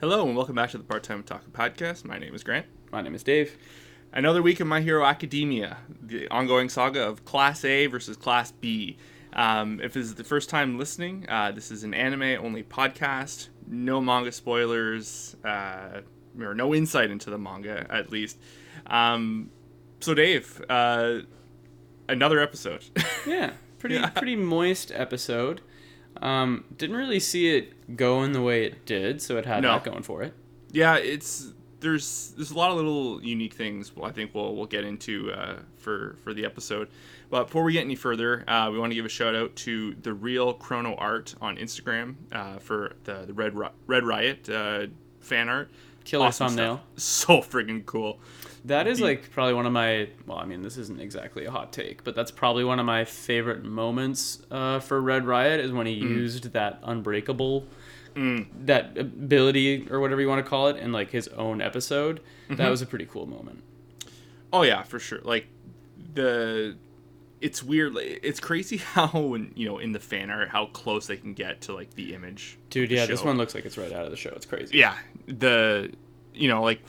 Hello and welcome back to the Part Time Otaku Podcast. My name is Grant. My name is Dave. Another week in My Hero Academia, the ongoing saga of Class A versus Class B. Um, if this is the first time listening, uh, this is an anime only podcast. No manga spoilers, uh, or no insight into the manga, at least. Um, so, Dave, uh, another episode. Yeah, pretty Yeah. pretty moist episode. Um, didn't really see it going the way it did, so it had No. that going for it. yeah, it's there's there's a lot of little unique things. I think we'll we'll get into uh, for for the episode. But before we get any further, uh, we want to give a shout out to the real Chrono Art on Instagram uh, for the the Red Ri- Red Riot uh, fan art. Killer Awesome thumbnail. So friggin' cool. That is like probably one of my. Well, I mean, this isn't exactly a hot take, but that's probably one of my favorite moments uh, for Red Riot is when he Mm. used that unbreakable, that ability or whatever you want to call it, in like his own episode. Mm-hmm. That was a pretty cool moment. Oh yeah, for sure. Like the it's weird. It's crazy how when you know in the fan art how close they can get to like the image. Dude, yeah, this one looks like it's right out of the show. It's crazy. yeah the you know like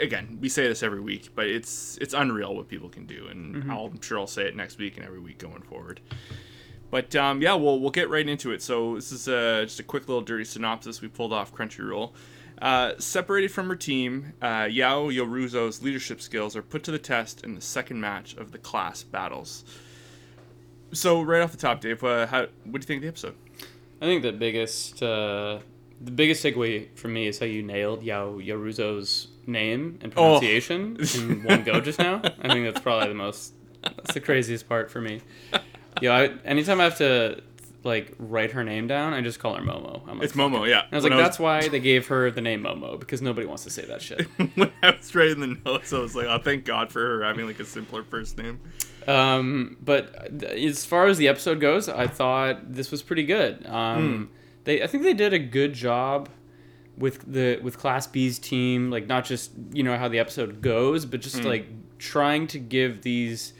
again we say this every week but it's it's unreal what people can do and I'll, i'm sure i'll say it next week and every week going forward. But um, yeah we'll, we'll get right into it. So this is uh, just a quick little dirty synopsis we pulled off crunchyroll. Uh, separated from her team uh, Yaoyorozu's leadership skills are put to the test in the second match of the class battles. So right off the top dave uh, how, what do you think of the episode? I think the biggest uh, the biggest takeaway for me is how you nailed Yaoyorozu's name and Oh. pronunciation in one go just now. I think that's probably the most that's the craziest part for me. Yeah, I, anytime I have to like write her name down, I just call her Momo. I'm like, it's momo yeah I was When like, that's why they gave her the name Momo because nobody wants to say that shit. when I was writing the notes, I was like, "Oh, thank God for her having like a simpler first name." Um, but as far as the episode goes, I thought this was pretty good. Um, they, I think they did a good job with the with Class B's team, like not just you know how the episode goes, but just like trying to give these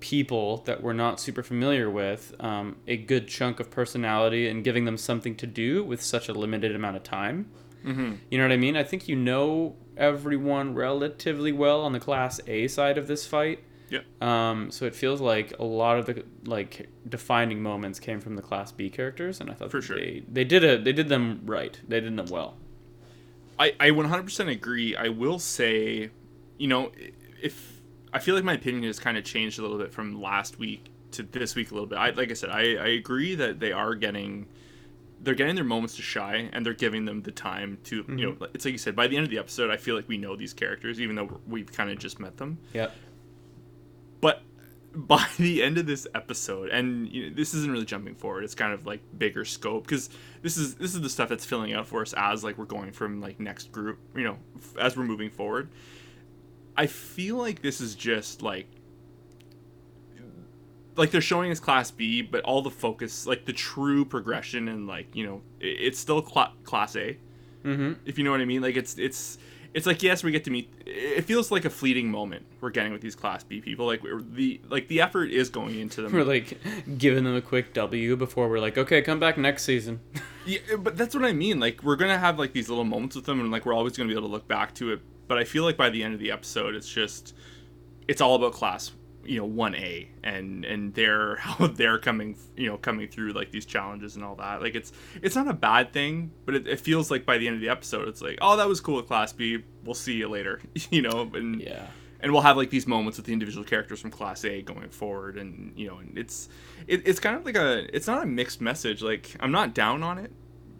people that we're not super familiar with um, a good chunk of personality and giving them something to do with such a limited amount of time. Mm-hmm. You know what I mean? I think you know everyone relatively well on the Class A side of this fight. Yep. Um, so it feels like a lot of the like defining moments came from the Class B characters, and I thought For sure. they they did a they did them right. They did them well. I I 100% agree. I will say, you know, if I feel like my opinion has kind of changed a little bit from last week to this week a little bit. I like I said, I I agree that they are getting they're getting their moments to shine and they're giving them the time to you mm-hmm. know it's like you said by the end of the episode i feel like we know these characters even though we've kind of just met them Yep. By the end of this episode and you know, this isn't really jumping forward it's kind of like bigger scope because this is this is the stuff that's filling out for us as like we're going from like next group you know f- as we're moving forward i feel like this is just like like they're showing us class b but all the focus like the true progression and like you know i- it's still cla class a Mm-hmm. if you know what I mean. Like it's it's it's like yes, we get to meet. It feels like a fleeting moment we're getting with these Class B people. Like we're, the like the effort is going into them. We're like giving them a quick W before we're like, okay, come back next season. Yeah, eh, but that's what I mean. Like we're gonna have like these little moments with them, and like we're always gonna be able to look back to it. But I feel like by the end of the episode, it's just it's all about Class, you know, one A, and and they're how they're coming, you know, coming through like these challenges and all that. Like it's it's not a bad thing, but it, it feels like by the end of the episode, it's like, oh, that was cool at Class B. We'll see you later, you know, and yeah. and we'll have like these moments with the individual characters from class a going forward and you know and it's it, it's kind of like a it's not a mixed message like i'm not down on it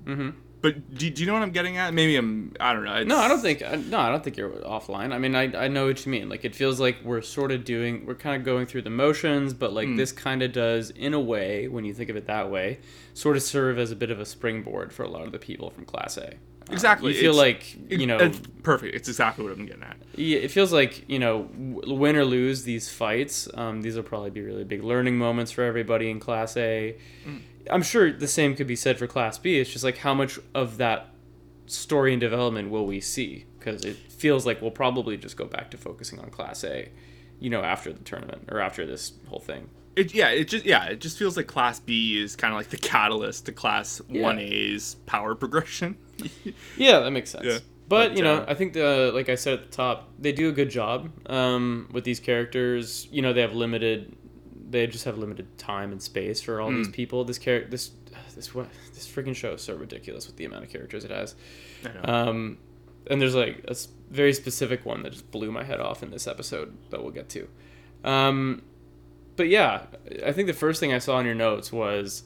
Mm-hmm. But do, do you know what i'm getting at maybe i'm i don't know it's, No, I don't think. No, I don't think you're offline. I mean, I, I know what you mean. Like, it feels like we're sort of doing. We're kind of going through the motions, but like this kind of does, in a way, when you think of it that way, sort of serve as a bit of a springboard for a lot of the people from Class A. Uh, Exactly, You feel it's- like you know. it's perfect it's exactly what i'm getting at Yeah, it feels like you know, win or lose these fights. Um, these will probably be really big learning moments for everybody in Class A. am sure the same could be said for Class B. It's just like how much of that story and development will we see? Because it feels like we'll probably just go back to focusing on Class A, you know, after the tournament or after this whole thing. It yeah, it just yeah, it just feels like Class B is kind of like the catalyst to Class Yeah. One A's power progression. Yeah, that makes sense. Yeah. But, But, you know, uh, I think the like I said at the top, they do a good job um, with these characters. You know, they have limited, they just have limited time and space for all these Mm. people. This character, this this what this freaking show is so ridiculous with the amount of characters it has. I know. Um, and there's like a very specific one that just blew my head off in this episode that we'll get to. Um, but yeah, I think the first thing I saw in your notes was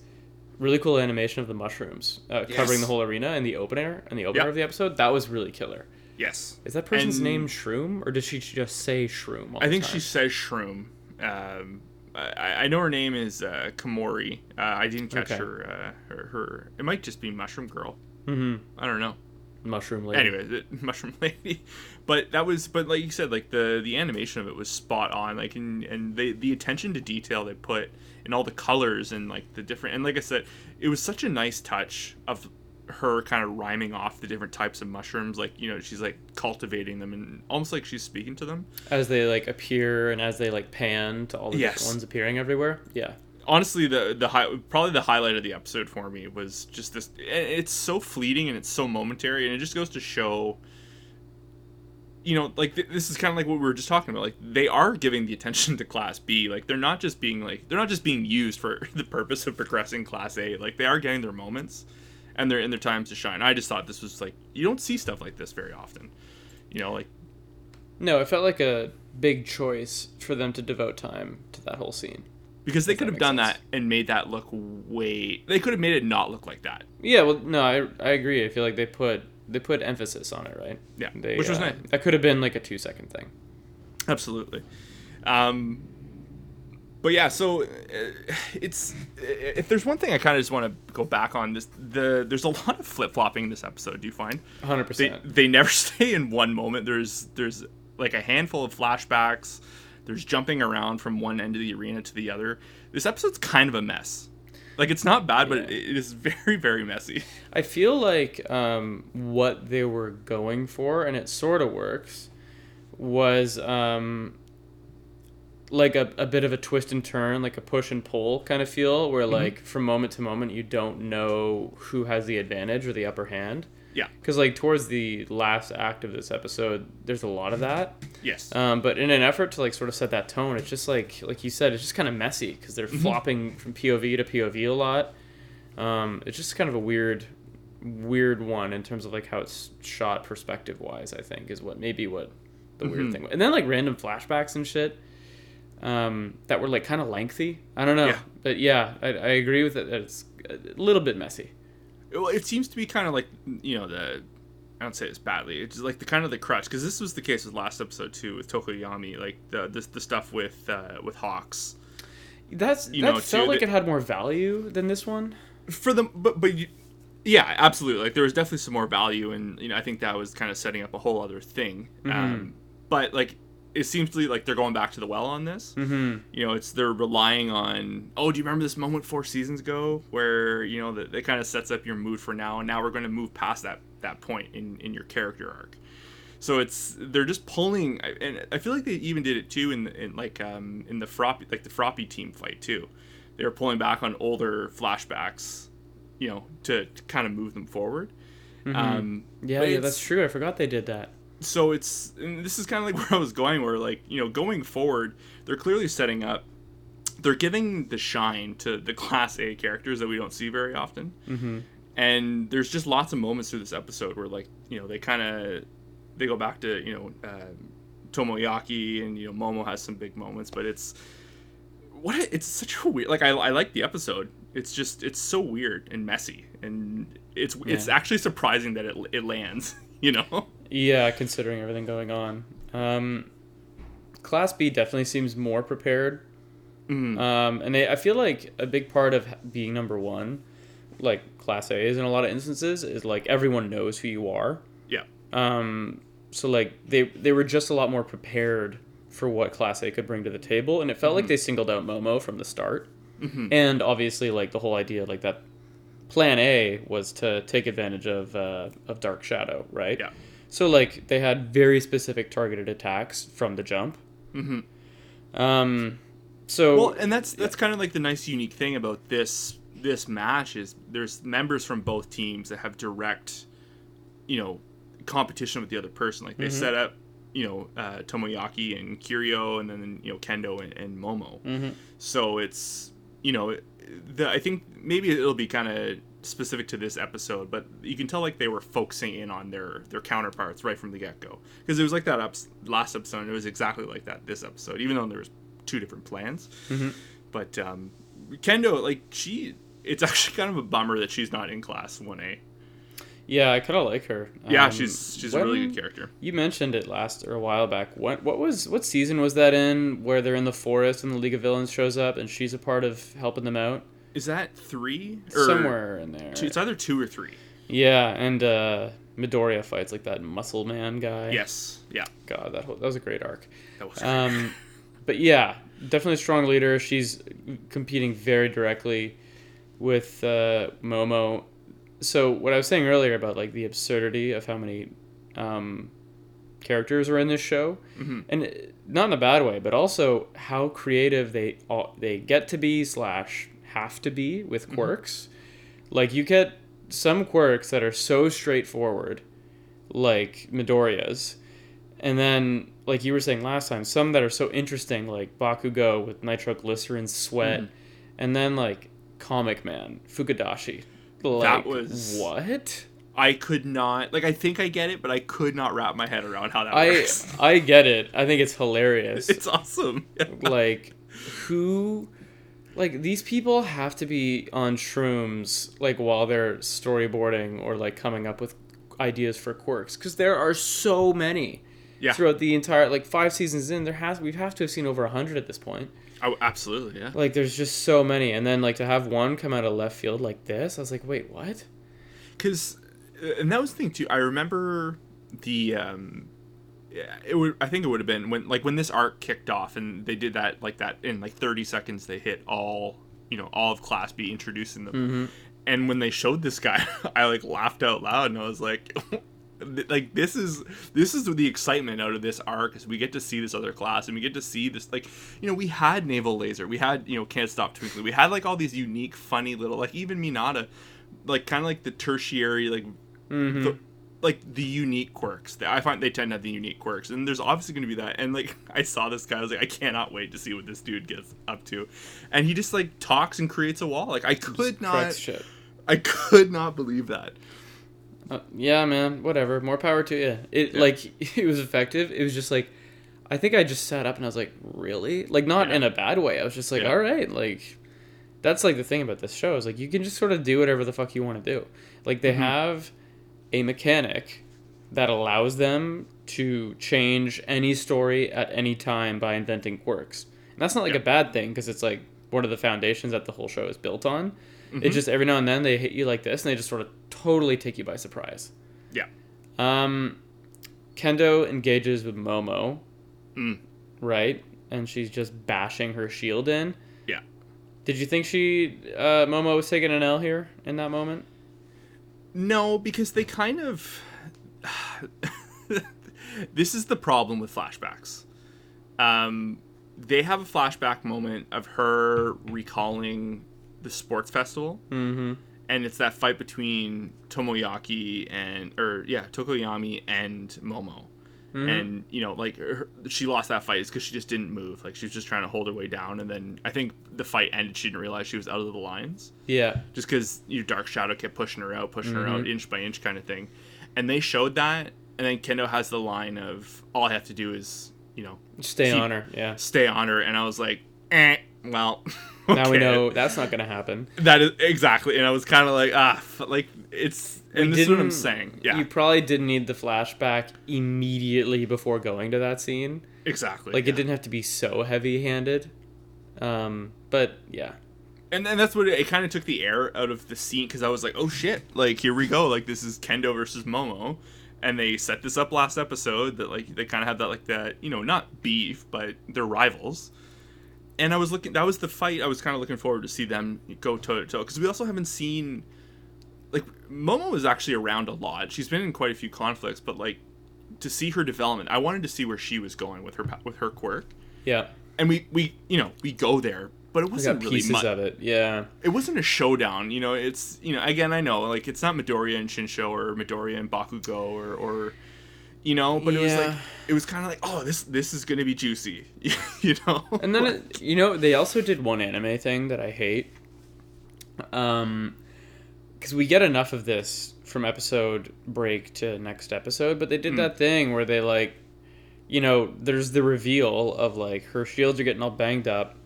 really cool animation of the mushrooms uh, covering the whole arena in the opener and the opener Yep. of the episode. That was really killer. yes, Is that person's And- name Shroom, or did she just say Shroom? I think she says Shroom. Um, I, I know her name is uh, Komori. Uh, I didn't catch Okay. her, uh, her. Her. It might just be Mushroom Girl. Mhm. I don't know. Mushroom Lady. Anyway, the Mushroom Lady. But that was. But like you said, like the the animation of it was spot on. Like and and they the attention to detail they put in all the colors and like the different and like I said, it was such a nice touch of her kind of rhyming off the different types of mushrooms like you know she's like cultivating them and almost like she's speaking to them As they like appear and as they like pan to all the Yes. ones appearing everywhere. Yeah. honestly the the high, probably the highlight of the episode for me was just this it's so fleeting and it's so momentary and it just goes to show you know like th- this is kind of like what we were just talking about like they are giving the attention to class b like they're not just being like they're not just being used for the purpose of progressing class a like they are getting their moments and they're in their times to shine i just thought this was like you don't see stuff like this very often you know like No, it felt like a big choice for them to devote time to that whole scene. because they could have done sense. that and made that look way they could have made it not look like that Yeah, well, no, I, I agree. I feel like they put they put emphasis on it, right? Yeah, they, which was uh, nice. That could have been like a two second thing. Absolutely. Um, but yeah, so uh, it's if there's one thing I kind of just want to go back on this the there's a lot of flip flopping in this episode. Do you find Hundred percent. they never stay in one moment? There's there's like a handful of flashbacks. There's jumping around from one end of the arena to the other. This episode's kind of a mess. Like it's not bad, but Yeah. it, it is very very messy. I feel like um, what they were going for, and it sort of works, was um, like a, a bit of a twist and turn, like a push and pull kind of feel, where like from moment to moment you don't know who has the advantage or the upper hand. Yeah. Because like towards the last act of this episode, there's a lot of that. Yes. Um, but in an effort to like sort of set that tone, it's just like like you said, it's just kind of messy because they're flopping from POV to POV a lot. Um, it's just kind of a weird, weird one in terms of like how it's shot perspective wise. I think is what maybe what the weird Mhm. thing. And then like random flashbacks and shit um, that were like kind of lengthy. I don't know, Yeah. but yeah, I, I agree with it. that It's a little bit messy. well, it seems to be kind of like you know the I don't say this badly. It's like the kind of the crutch because this was the case with last episode too with Tokoyami, like the the, the stuff with uh, with Hawks. That's You that know, felt too, like that- it had more value than this one. For them, but but you, yeah, absolutely. Like there was definitely some more value, and you know I think that was kind of setting up a whole other thing. Um, but like it seems to be like they're going back to the well on this. Mm-hmm. you know it's they're relying on oh do you remember this moment four seasons ago where you know that it kind of sets up your mood for now and now we're going to move past that that point in in your character arc so it's they're just pulling and i feel like they even did it too in, in like um in the froppy like the froppy team fight too they were pulling back on older flashbacks you know to, to kind of move them forward um Yeah, yeah, that's true. I forgot they did that. So it's and this is kind of like where I was going where like you know going forward they're clearly setting up they're giving the shine to the class A characters that we don't see very often. Mm-hmm. and there's just lots of moments through this episode where like you know they kind of they go back to you know uh, Tomoyaki and you know Momo has some big moments but it's what a- it's such a weird like I, I like the episode. It's just it's so weird and messy and it's it's actually surprising that it, it lands you know Yeah, considering everything going on. Um, Class B definitely seems more prepared. Mhm. Um, and they, I feel like a big part of being number one, like Class A is in a lot of instances, is like everyone knows who you are. yeah Um, so like they they were just a lot more prepared for what Class A could bring to the table, and it felt like they singled out Momo from the start. Mhm. And obviously, like the whole idea, like that Plan A was to take advantage of uh, of Dark Shadow, right? Yeah. So like they had very specific targeted attacks from the jump. hmm Um, so Well, and that's that's kind of like the nice unique thing about this this match is there's members from both teams that have direct, you know, competition with the other person. Like they Mm-hmm. set up, you know, uh, Tomoyaki and Kirio, and then you know Kendo and, and Momo. Mm-hmm. So it's you know, the, I think maybe it'll be kind of specific to this episode, but you can tell like they were focusing in on their their counterparts right from the get go because it was like that ups, last episode. and It was exactly like that this episode, even though there was two different plans. Mm-hmm. But um, Kendo, like she, it's actually kind of a bummer that she's not in class one A. yeah, I kind of like her. Yeah, Um, she's she's a really good character. You mentioned it last or a while back. What what was what season was that in? Where they're in the forest and the League of Villains shows up and she's a part of helping them out Is that three? somewhere in there. It's either two or three. Yeah, and uh, Midoriya fights like that muscle man guy. Yes. Yeah. God, that whole, that was a great arc. That was. Um, but yeah, definitely a strong leader. She's competing very directly with uh, Momo. So what I was saying earlier about like the absurdity of how many um, characters are in this show, Mhm. and not in a bad way, but also how creative they all, they get to be slash have to be with quirks. Like you get some quirks that are so straightforward, like Midoriya's, and then like you were saying last time, some that are so interesting, like Bakugo with nitroglycerin sweat, Mhm. and then like Comic Man Fukidashi. Like, was- what? I could not like. I think I get it, but I could not wrap my head around how that I works. I get it. I think it's hilarious. It's awesome. like who like these people have to be on shrooms like while they're storyboarding or like coming up with ideas for quirks because there are so many Yeah. throughout the entire like five seasons in there has we have to have seen over a 100 at this point Oh, absolutely. Yeah. like there's just so many and then like to have one come out of left field like this i was like wait what because and that was the thing too i remember the um yeah, it would i think it would have been when like when this arc kicked off and they did that like that in like 30 seconds they hit all you know all of class b introducing them mm-hmm. and when they showed this guy i like laughed out loud and i was like like this is this is the excitement out of this arc is we get to see this other class and we get to see this like you know we had navel laser we had you know can't stop twinkling we had like all these unique funny little like even Mineta like kind of like the tertiary like Mm-hmm. the, like the unique quirks. I find they tend to have the unique quirks and there's obviously going to be that and like i saw this guy i was like i cannot wait to see what this dude gets up to. And he just like talks and creates a wall like i could not shit. I could not believe that Uh, yeah, man. Whatever. More power to you. It Yeah. like it was effective. It was just like, I think I just sat up and I was like, really? Like not Yeah. in a bad way. I was just like, Yeah. all right. Like, that's like the thing about this show is like you can just sort of do whatever the fuck you want to do. Like they Mhm. have a mechanic that allows them to change any story at any time by inventing quirks. And that's not like a bad thing because it's like one of the foundations that the whole show is built on. Mhm. It just every now and then they hit you like this and they just sort of totally take you by surprise. Yeah. Um, Kendo engages with Momo, Mm. right? And she's just bashing her shield in. Yeah. Did you think she, uh, Momo was taking an L here in that moment? No, because they kind of. this is the problem with flashbacks. Um, they have a flashback moment of her recalling the sports festival, Mm-hmm. and it's that fight between Tomoyaki and, or yeah, Tokoyami and Momo. Mm-hmm. And you know, like her, she lost that fight is because she just didn't move. Like she was just trying to hold her way down, and then I think the fight ended. She didn't realize she was out of the lines Yeah. just because your dark shadow kept pushing her out, pushing her Mm-hmm. out inch by inch kind of thing. And they showed that, and then Kendo has the line of all I have to do is you know Stay Keep- on her. Yeah. stay on her, and I was like, eh, well. Now we know that's not gonna happen. that is exactly, and I was kind of like ah, like it's, and We this is what I'm saying, yeah, You probably didn't need the flashback immediately before going to that scene. exactly, Like yeah. it didn't have to be so heavy-handed. Um, but yeah. and and that's what it, it kind of took the air out of the scene because I was like, oh shit, like here we go, like this is Kendo versus Momo, and they set this up last episode that like they kind of have that like that you know not beef but they're rivals, and I was looking that was the fight I was kind of looking forward to see them go toe to toe because we also haven't seen like Momo is actually around a lot. She's been in quite a few conflicts, but like to see her development, I wanted to see where she was going with her with her quirk Yeah. and we we you know we go there, but it wasn't really pieces much. of it. Yeah. It wasn't a showdown. You know, it's you know again I know like it's not Midoriya and Shinso or Midoriya and Bakugo or or you know, but it was like it was kind of like oh this this is gonna be juicy, you know. And then it, you know they also did one anime thing that I hate. Um, because we get enough of this from episode break to next episode, but they did that thing where they like, you know, there's the reveal of like her shields are getting all banged up,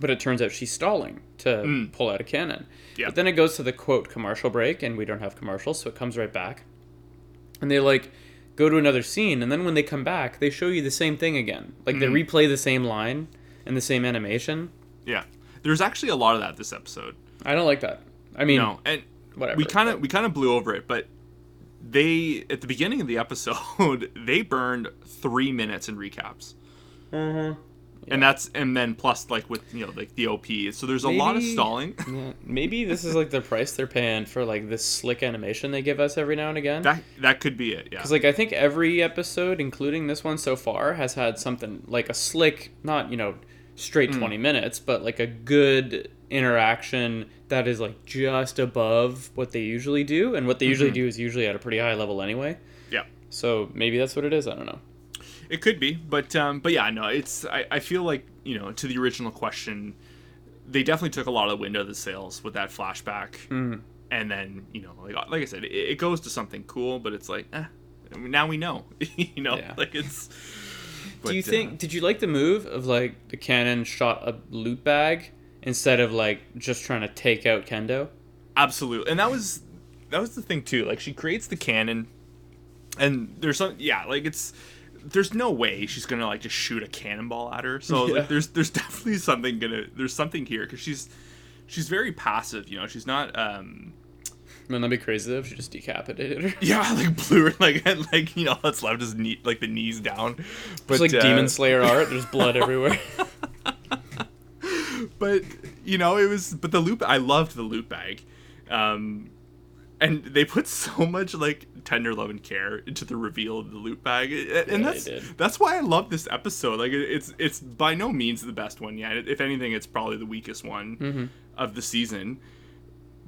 but it turns out she's stalling to pull out a cannon. Yeah. But then it goes to the quote commercial break, and we don't have commercials, so it comes right back. And they like go to another scene, and then when they come back, they show you the same thing again. Like they mm-hmm. replay the same line and the same animation. yeah, there's actually a lot of that this episode. I don't like that. I mean, No, and whatever. we kind of we kind of blew over it, but they at the beginning of the episode they burned three minutes in recaps. Mm-hmm. Mhm. And that's and then plus like with you know like the OP, so there's a lot of stalling. Yeah, maybe this is like the price they're paying for like this slick animation they give us every now and again. that that could be it. Yeah. Because like I think every episode, including this one so far, has had something like a slick, not you know straight Hmm. twenty minutes, but like a good interaction that is like just above what they usually do, and what they Mm-hmm. usually do is usually at a pretty high level anyway. yeah. So maybe that's what it is. I don't know. It could be, but um, but yeah, no, it's I, I feel like you know to the original question, they definitely took a lot of the wind out of the sails with that flashback, Mm. and then you know like like I said, it, it goes to something cool, but it's like eh, now we know, you know, Yeah. like it's. Do you but, uh, think? Did you like the move of like the cannon shot a loot bag instead of like just trying to take out Kendo? absolutely and that was that was the thing too like she creates the cannon and there's some yeah like it's there's no way she's gonna like just shoot a cannonball at her so Yeah. like there's there's definitely something gonna there's something here because she's she's very passive you know she's not um Wouldn't that be crazy though if she just decapitated her? yeah like blew her like and, like you know that's left his knee like the knees down but It's like uh, Demon Slayer art. There's blood everywhere. but you know it was but the loop i loved the loot bag um and they put so much like tender love and care into the reveal of the loot bag. And Yeah, that's that's why i love this episode. Like it's it's by no means the best one yet. If anything it's probably the weakest one Mm-hmm. of the season.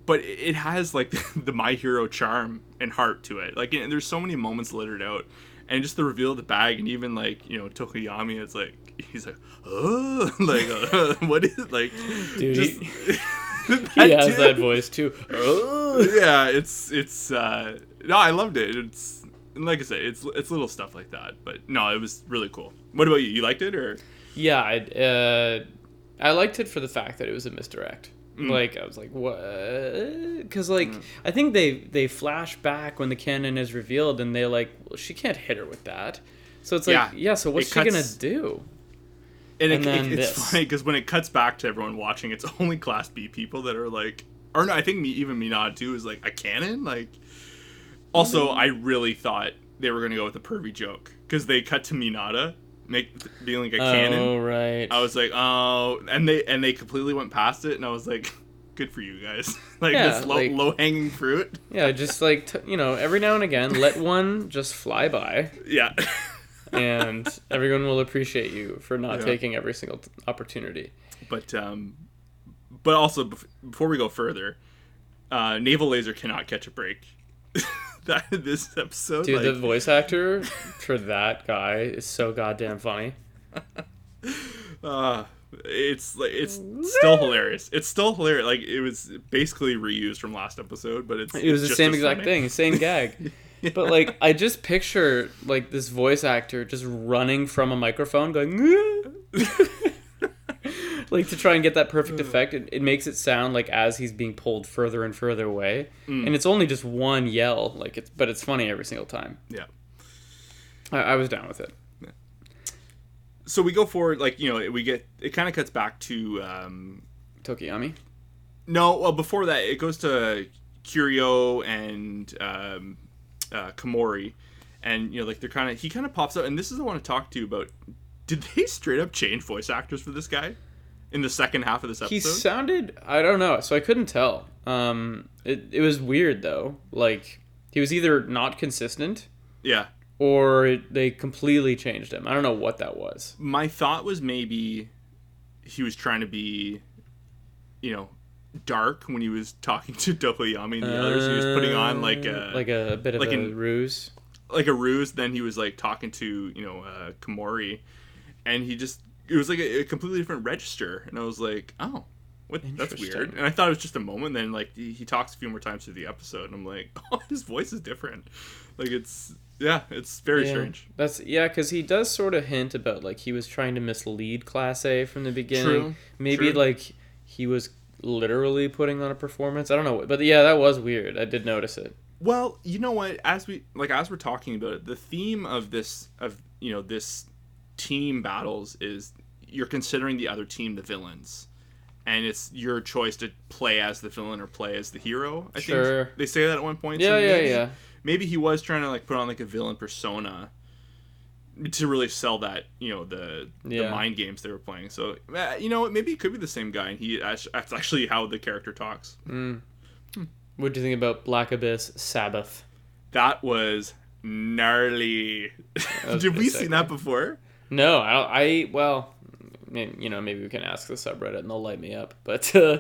But it has like the my hero charm and heart to it. Like and there's so many moments littered out. And just the reveal of the bag and even like you know tokoyami it's like he's like oh like uh, what is it like Dude, just, he- he has dude- that voice too. Oh. Yeah it's it's uh no i loved it it's like i said it's it's little stuff like that but no it was really cool what about you you liked it or Yeah, I, uh, I liked it for the fact that it was a misdirect. Mm. Like I was like, what? Because like I think they they flash back when the cannon is revealed, and they're like, well, she can't hit her with that. So it's like, Yeah. yeah. so what's It she gonna do? and, And it, then it, it's this. funny because when it cuts back to everyone watching it's only class b people that are like or no i think me even Minad too is like a cannon like also i really thought they were gonna go with a pervy joke because they cut to Mineta make being like a cannon Oh right. I was like, oh, and they and they completely went past it, and I was like, good for you guys. like Yeah, this low, like- low hanging fruit. yeah, just like t- you know, every now and again, let one just fly by, Yeah, and everyone will appreciate you for not Yeah. taking every single t- opportunity. but um, but also bef- before we go further, uh, navel laser cannot catch a break. That this episode, Dude, the voice actor for that guy is so goddamn funny. uh, it's like it's still hilarious. It's still hilarious. Like it was basically reused from last episode, but it's It was it's the same exact funny. thing, same gag. But like, I just picture like this voice actor just running from a microphone, going, like to try and get that perfect effect. It, it makes it sound like as he's being pulled further and further away, Mm. and it's only just one yell. Like it's, but it's funny every single time. Yeah. I, I was down with it. So we go forward, like you know, we get it. Kind of cuts back to um, Tokiyami. No, well, before that, it goes to Curio and um, uh, Komori, and you know, like they're kind of he kind of pops up, and this is what I want to talk to you about. Did they straight up change voice actors for this guy in the second half of this episode? He sounded I don't know, so I couldn't tell. Um, it it was weird though. Like he was either not consistent yeah, or it, they completely changed him. I don't know what that was. My thought was maybe he was trying to be, you know, dark when he was talking to Tokoyami and the others. He was putting on like a like a bit of like a an- ruse. like a ruse. Then he was like talking to you know uh, Komori, and he just it was like a, a completely different register. And I was like, oh, what? That's weird. And I thought it was just a moment. Then like he, he talks a few more times through the episode, and I'm like, oh, his voice is different. Like it's yeah, it's very Yeah. strange. That's yeah, because he does sort of hint about like he was trying to mislead Class A from the beginning. True, Maybe true. like he was literally putting on a performance. I don't know, but yeah, that was weird. I did notice it. Well, you know what? As we like as we're talking about it, the theme of this of you know this team battles is you're considering the other team the villains, and it's your choice to play as the villain or play as the hero. I Sure. think they say that at one point. Yeah, yeah, maybe, yeah. Maybe he was trying to like put on like a villain persona to really sell that you know the the mind games they were playing. So uh, you know? Maybe it could be the same guy, and he that's that's actually how the character talks. What do you think about Black Abyss Sabbath? That was gnarly. was Did we see that before? No, I, I well, you know, maybe we can ask the subreddit and they'll light me up, but uh,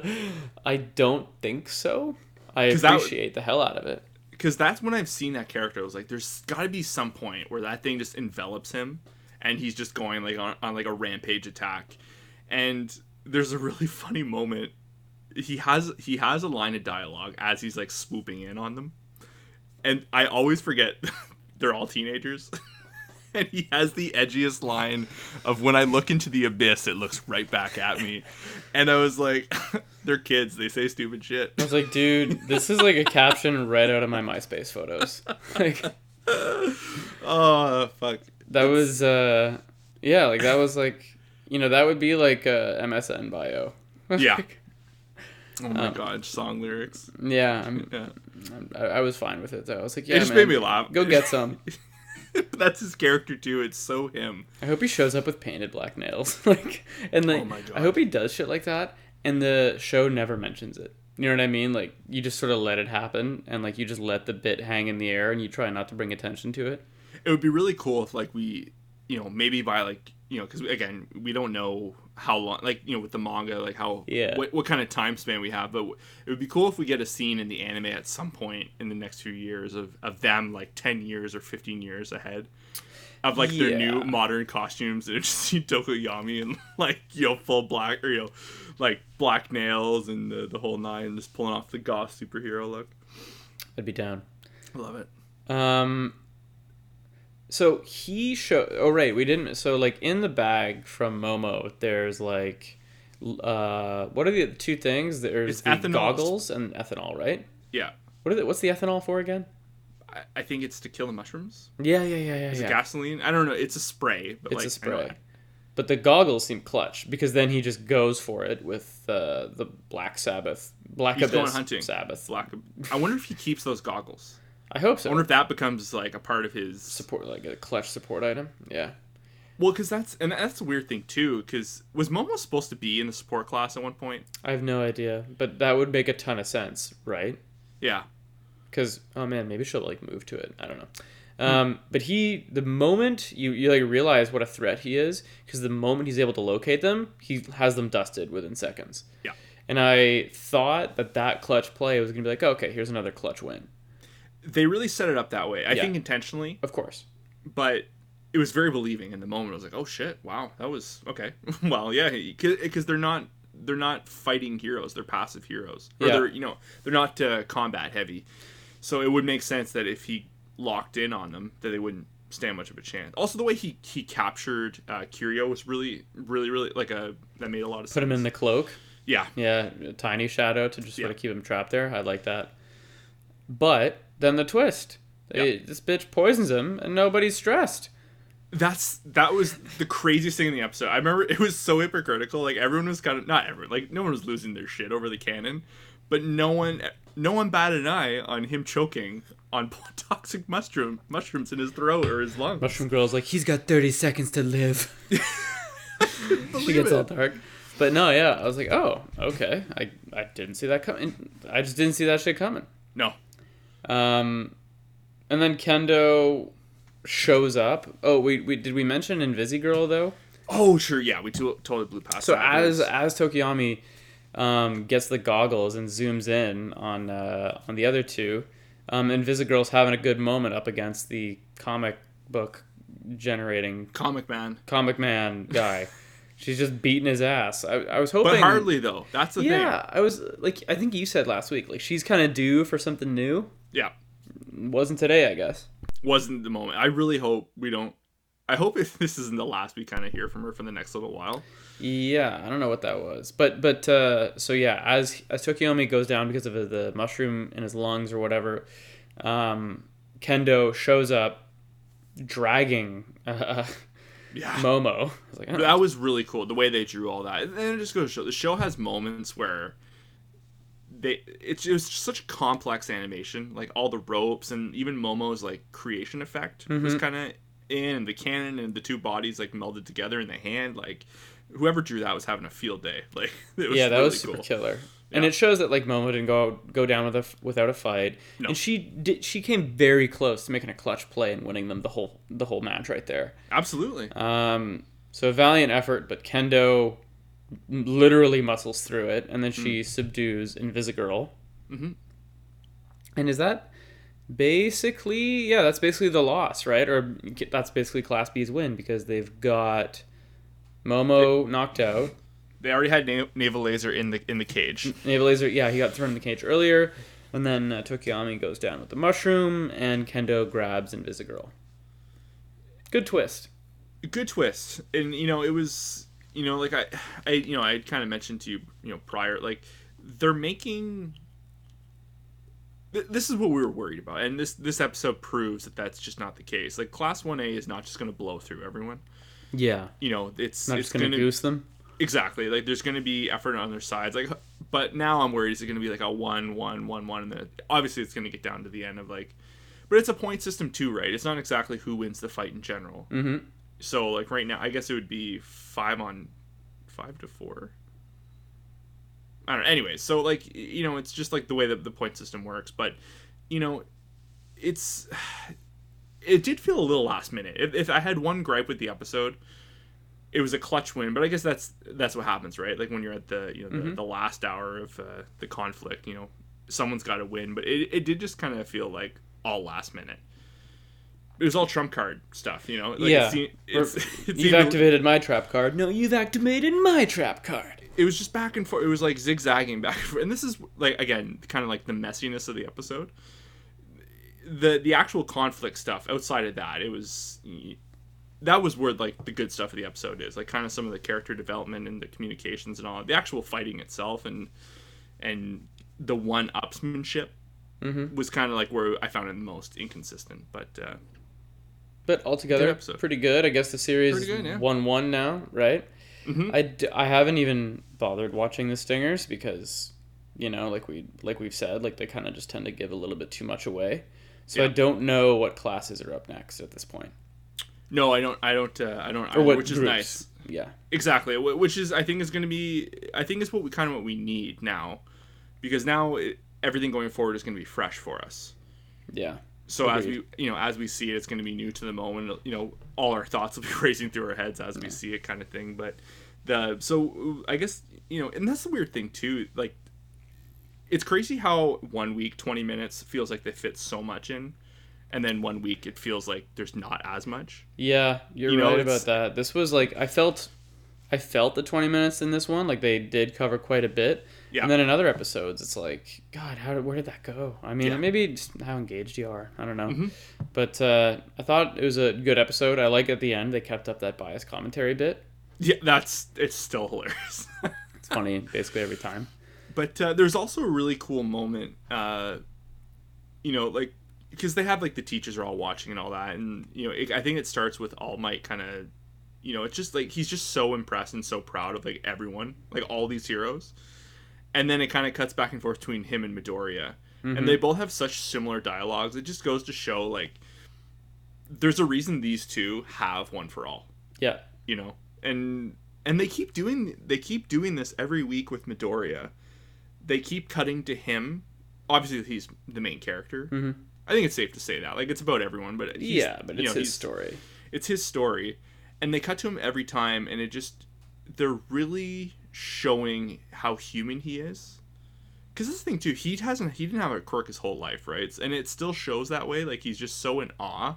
I don't think so. I 'Cause that w- appreciate the hell out of it. Because that's when I've seen that character. I was like, there's got to be some point where that thing just envelops him, and he's just going like on, on like a rampage attack. And there's a really funny moment. He has he has a line of dialogue as he's like swooping in on them, and I always forget they're all teenagers. and he has the edgiest line of when I look into the abyss, it looks right back at me. And I was like, they're kids. They say stupid shit. I was like, dude, this is like a caption right out of my MySpace photos. like Oh fuck. that was, uh, yeah, like that was like, you know, that would be like a MSN bio. Yeah. Oh my Um, god, song lyrics. yeah, I'm, Yeah. I'm, I, I was fine with it though. I was like, yeah, it just man, made me laugh. Go get some. That's his character too. It's so him. I hope he shows up with painted black nails. like, and like, Oh my God. I hope he does shit like that, and the show never mentions it. You know what I mean? Like, you just sort of let it happen, and like you just let the bit hang in the air, and you try not to bring attention to it. It would be really cool if like we, you know, maybe by like you know, because again, we don't know how long, like you know, with the manga, like how Yeah. what, what kind of time span we have. But it would be cool if we get a scene in the anime at some point in the next few years of of them like ten years or fifteen years ahead. Of like their new modern costumes, and just see Tokoyami and like you know full black or you know like black nails and the, the whole nine, just pulling off the goth superhero look. I'd be down. I love it. Um. So he show. Oh right, we didn't. So like in the bag from Momo, there's like, uh, what are the two things? There's It's the ethanol. goggles and ethanol, right? Yeah, What are the, What's the ethanol for again? I, I think it's to kill the mushrooms. Yeah, yeah, yeah, yeah. Is yeah. it gasoline? I don't know. It's a spray, but It's like a spray. But the goggles seem clutch because then he just goes for it with uh, the Black Sabbath, Black He's Abyss going hunting. Sabbath. Black. I wonder if he keeps those goggles. I hope so. I wonder if that becomes like a part of his support like a clutch support item. Yeah. Well, because that's and that's a weird thing too. Because was Momo supposed to be in the support class at one point? I have no idea, but that would make a ton of sense, right? Yeah. Because oh man, maybe she'll like move to it. I don't know. Um, but he, the moment you you like realize what a threat he is, because the moment he's able to locate them, he has them dusted within seconds. Yeah. And I thought that that clutch play was gonna be like, okay, here's another clutch win. They really set it up that way. I Yeah. think intentionally, Of course. but it was very believing in the moment. I was like, oh shit, wow, that was okay. well, yeah, because they're not they're not fighting heroes. They're passive heroes. Or Yeah. they're you know they're not uh, combat heavy. So it would make sense that if he locked in on them, that they wouldn't stand much of a chance. Also, the way he he captured uh, Kirio was really really really like a that made a lot of sense. Put him in the cloak. yeah. Yeah, a tiny shadow to just sort of keep him trapped there. I like that. But then the twist. They, This bitch poisons him and nobody's stressed. That's that was the craziest thing in the episode. I remember it was so hypocritical. Like everyone was kind of not everyone, like no one was losing their shit over the cannon, but no one no one batted an eye on him choking on toxic mushroom mushrooms in his throat or his lungs. Mushroom Girl's like, he's got 30 seconds to live. she gets it. all dark. But no, yeah, I was like, oh, okay. I, I didn't see that coming. I just didn't see that shit coming. No, Um, and then Kendo shows up. Oh, we, we did we mention Invisigirl though? Oh sure, yeah, we to- totally blew past. So that. as as Tokiyami um, gets the goggles and zooms in on uh, on the other two, um, Invisigirl's having a good moment up against the comic book generating comic man, comic man guy. She's just beating his ass. I, I was hoping, but hardly though. That's the yeah, thing. Yeah, I was like, I think you said last week, like she's kind of due for something new. Yeah, Wasn't today, I guess. wasn't the moment. I really hope we don't. I hope if this isn't the last we kind of hear from her for the next little while. Yeah, I don't know what that was, but but uh, so yeah, as as Tokiomi goes down because of the mushroom in his lungs or whatever, um, Kendo shows up, dragging uh, Yeah. Momo. Was like, oh. that was really cool the way they drew all that and it just goes to show the show has moments where they it's it was such complex animation like all the ropes and even momo's like creation effect was Mm-hmm. kind of in and the cannon and the two bodies like melded together in the hand like whoever drew that was having a field day like it was yeah, that really was super cool. killer. And it shows that like Momo didn't go go down with a, without a fight, No. and she did. She came very close to making a clutch play and winning them the whole the whole match right there. absolutely Um, so a valiant effort, but Kendo literally muscles through it, and then she subdues Invisigirl. Mhm. And is that basically yeah? That's basically the loss, right? Or that's basically Class B's win because they've got Momo knocked out. they already had na- navel laser in the in the cage Navel Laser, yeah, he got thrown in the cage earlier, and then uh, Tokiyami goes down with the mushroom, and Kendo grabs Invisigirl. Good twist. good twist and you know it was you know like i i you know i kind of mentioned to you you know prior like they're making th- this is what we were worried about and this this episode proves that that's just not the case. Like class 1a is not just going to blow through everyone. Yeah, you know it's not it's just gonna, gonna goose them. exactly like there's going to be effort on their sides like but now i'm worried is it going to be like a one one one one and then obviously it's going to get down to the end of like but it's a point system too right? It's not exactly who wins the fight in general. Mm-hmm. So like right now, I guess it would be five on five to four. I don't know. Anyways, so like you know, it's just like the way that the point system works. But you know, it's it did feel a little last minute. If, if I had one gripe with the episode, it was a clutch win. But I guess that's that's what happens, right? Like when you're at the you know the, the last hour of uh, the conflict, you know, someone's got to win. But it it did just kind of feel like all last minute. It was all trump card stuff, you know. Like Yeah. it seemed, Or, it's, You've activated my trap card. No, you've activated my trap card. it was just back and forth. It was like zigzagging back and forth. And this is like again, kind of like the messiness of the episode. The the actual conflict stuff outside of that, it was that was where like the good stuff of the episode is. Like kind of some of the character development and the communications and all. The actual fighting itself and and the one upsmanship Mhm. was kind of like where I found it most inconsistent. But uh, But altogether, Good pretty good. I guess the series good, yeah. one one now, right? Mhm. I, d- I haven't even bothered watching the stingers because you know like we like we've said like they kind of just tend to give a little bit too much away. So I don't know what classes are up next at this point no, I don't. I don't. Uh, I don't. or what which is nice. Yeah. Exactly, which is I think is going to be I think is what we kind of what we need now, because now it, everything going forward is going to be fresh for us. Yeah. So as we you know as we see it, it's going to be new to the moment. You know, all our thoughts will be racing through our heads as we see it, kind of thing. But the so I guess you know, and that's the weird thing too. Like, it's crazy how one week twenty minutes feels like they fit so much in, and then one week it feels like there's not as much. Yeah, you're You know, right about that. This was like I felt I felt the 20 minutes in this one like they did cover quite a bit. Yeah. And then in other episodes it's like god, how did where did that go? I mean, Yeah. maybe just how engaged you are. I don't know. Mhm. But uh, I thought it was a good episode. I like at the end they kept up that bias commentary bit. Yeah, that's it's still hilarious. It's funny basically every time. But uh, there's also a really cool moment, uh, you know, like because they have like the teachers are all watching and all that, and you know, it, I think it starts with All Might kind of, you know, it's just like he's just so impressed and so proud of like everyone, like all these heroes, and then it kind of cuts back and forth between him and Midoriya, and they both have such similar dialogues. It just goes to show like there's a reason these two have one for all Yeah. you know and and they keep doing they keep doing this every week with midoriya they keep cutting to him obviously he's the main character Mhm. I think it's safe to say that. Like it's about everyone, but he's- yeah, but you it's know, his story. It's his story, and they cut to him every time, and it just they're really showing how human he is. Because this thing too, he hasn't he didn't have a quirk his whole life, right? And it still shows that way. Like he's just so in awe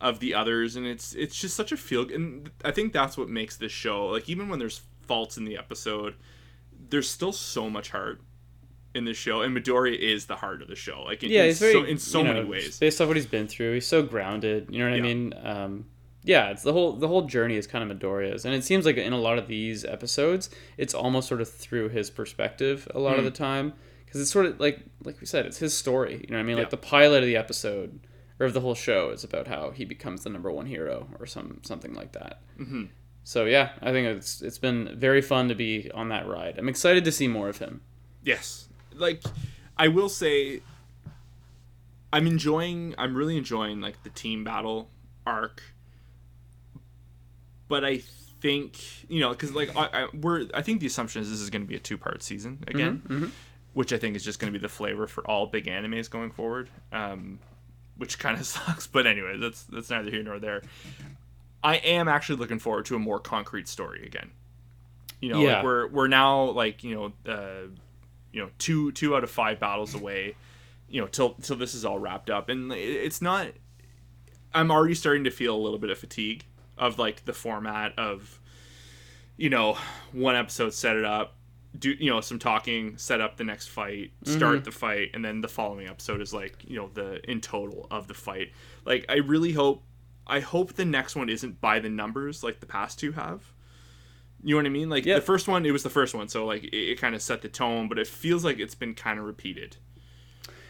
of the others, and it's it's just such a feel. And I think that's what makes this show like even when there's faults in the episode, there's still so much heart in this show, and Midori is the heart of the show. Like in, Yeah, he's very so, in so you many know, ways. based off what he's been through. He's so grounded. You know what I mean? Um, yeah, it's the whole the whole journey is kind of Midoriya's, and it seems like in a lot of these episodes, it's almost sort of through his perspective a lot of Mm. the time because it's sort of like like we said, it's his story. You know what I mean? Yeah. Like the pilot of the episode or of the whole show is about how he becomes the number one hero or some something like that. hmm So yeah, I think it's it's been very fun to be on that ride. I'm excited to see more of him. Yes. Like I will say I'm enjoying I'm really enjoying like the team battle arc. But I think, you know, cuz like I, I we're I think the assumption is this is going to be a two-part season again, Mhm. which I think is just going to be the flavor for all big animes going forward. Um which kind of sucks, but anyway, that's that's neither here nor there. I am actually looking forward to a more concrete story again. You know, Yeah. like we're we're now like you know, uh, you know, two two out of five battles away. You know, till till this is all wrapped up, and it- it's not. I'm already starting to feel a little bit of fatigue of like the format of, you know, one episode set it up, do you know some talking, set up the next fight, start mm-hmm. the fight, and then the following episode is like you know the in total of the fight. Like I really hope, I hope the next one isn't by the numbers like the past two have. You know what I mean? Like Yeah. the first one, it was the first one, so like it, it kind of set the tone, but it feels like it's been kind of repeated.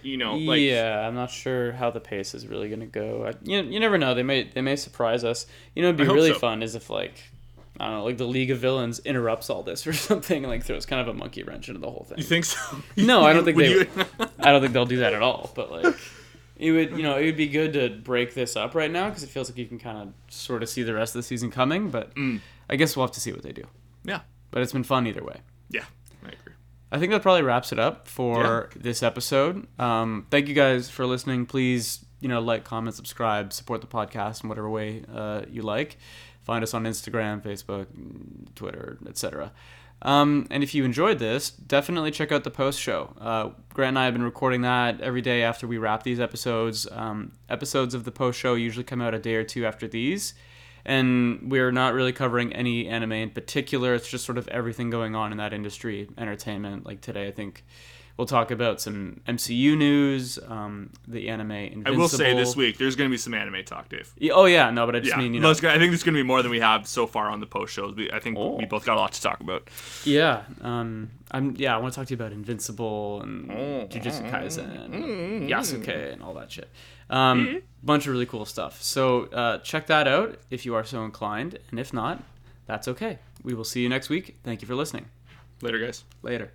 You know, like yeah, I'm not sure how the pace is really gonna go. I, you you never know. They may they may surprise us. You know, it'd be really so. fun is if like I don't know, like the League of Villains interrupts all this or something, and like throws kind of a monkey wrench into the whole thing. you think so? No, I don't think they. you- I don't think they'll do that at all. But like, it would you know it would be good to break this up right now because it feels like you can kind of sort of see the rest of the season coming. But Mm. I guess we'll have to see what they do. yeah, But it's been fun either way. yeah, I agree. I think that probably wraps it up for this episode. Um, thank you guys for listening. Please, you know, like, comment, subscribe, support the podcast in whatever way uh, you like. Find us on Instagram, Facebook, Twitter, etc. Um, and if you enjoyed this, definitely check out the post show. Uh, Grant and I have been recording that every day after we wrap these episodes. Um, episodes of the post show usually come out a day or two after these and we're not really covering any anime in particular. It's just sort of everything going on in that industry, entertainment. Like today, I think we'll talk about some MCU news, um, the anime Invincible. I will say this week there's going to be some anime talk, Dave. Yeah, Oh yeah, no, but I just Yeah, mean you know, I think there's going to be more than we have so far on the post shows. We, I think Oh. we both got a lot to talk about. yeah, um, I'm yeah, I want to talk to you about Invincible and Oh. Jujutsu Kaisen, Mm. and Yasuke, and all that shit. Um, bunch of really cool stuff. So uh, check that out if you are so inclined, and if not, that's okay. We will see you next week. Thank you for listening. Later, guys. Later.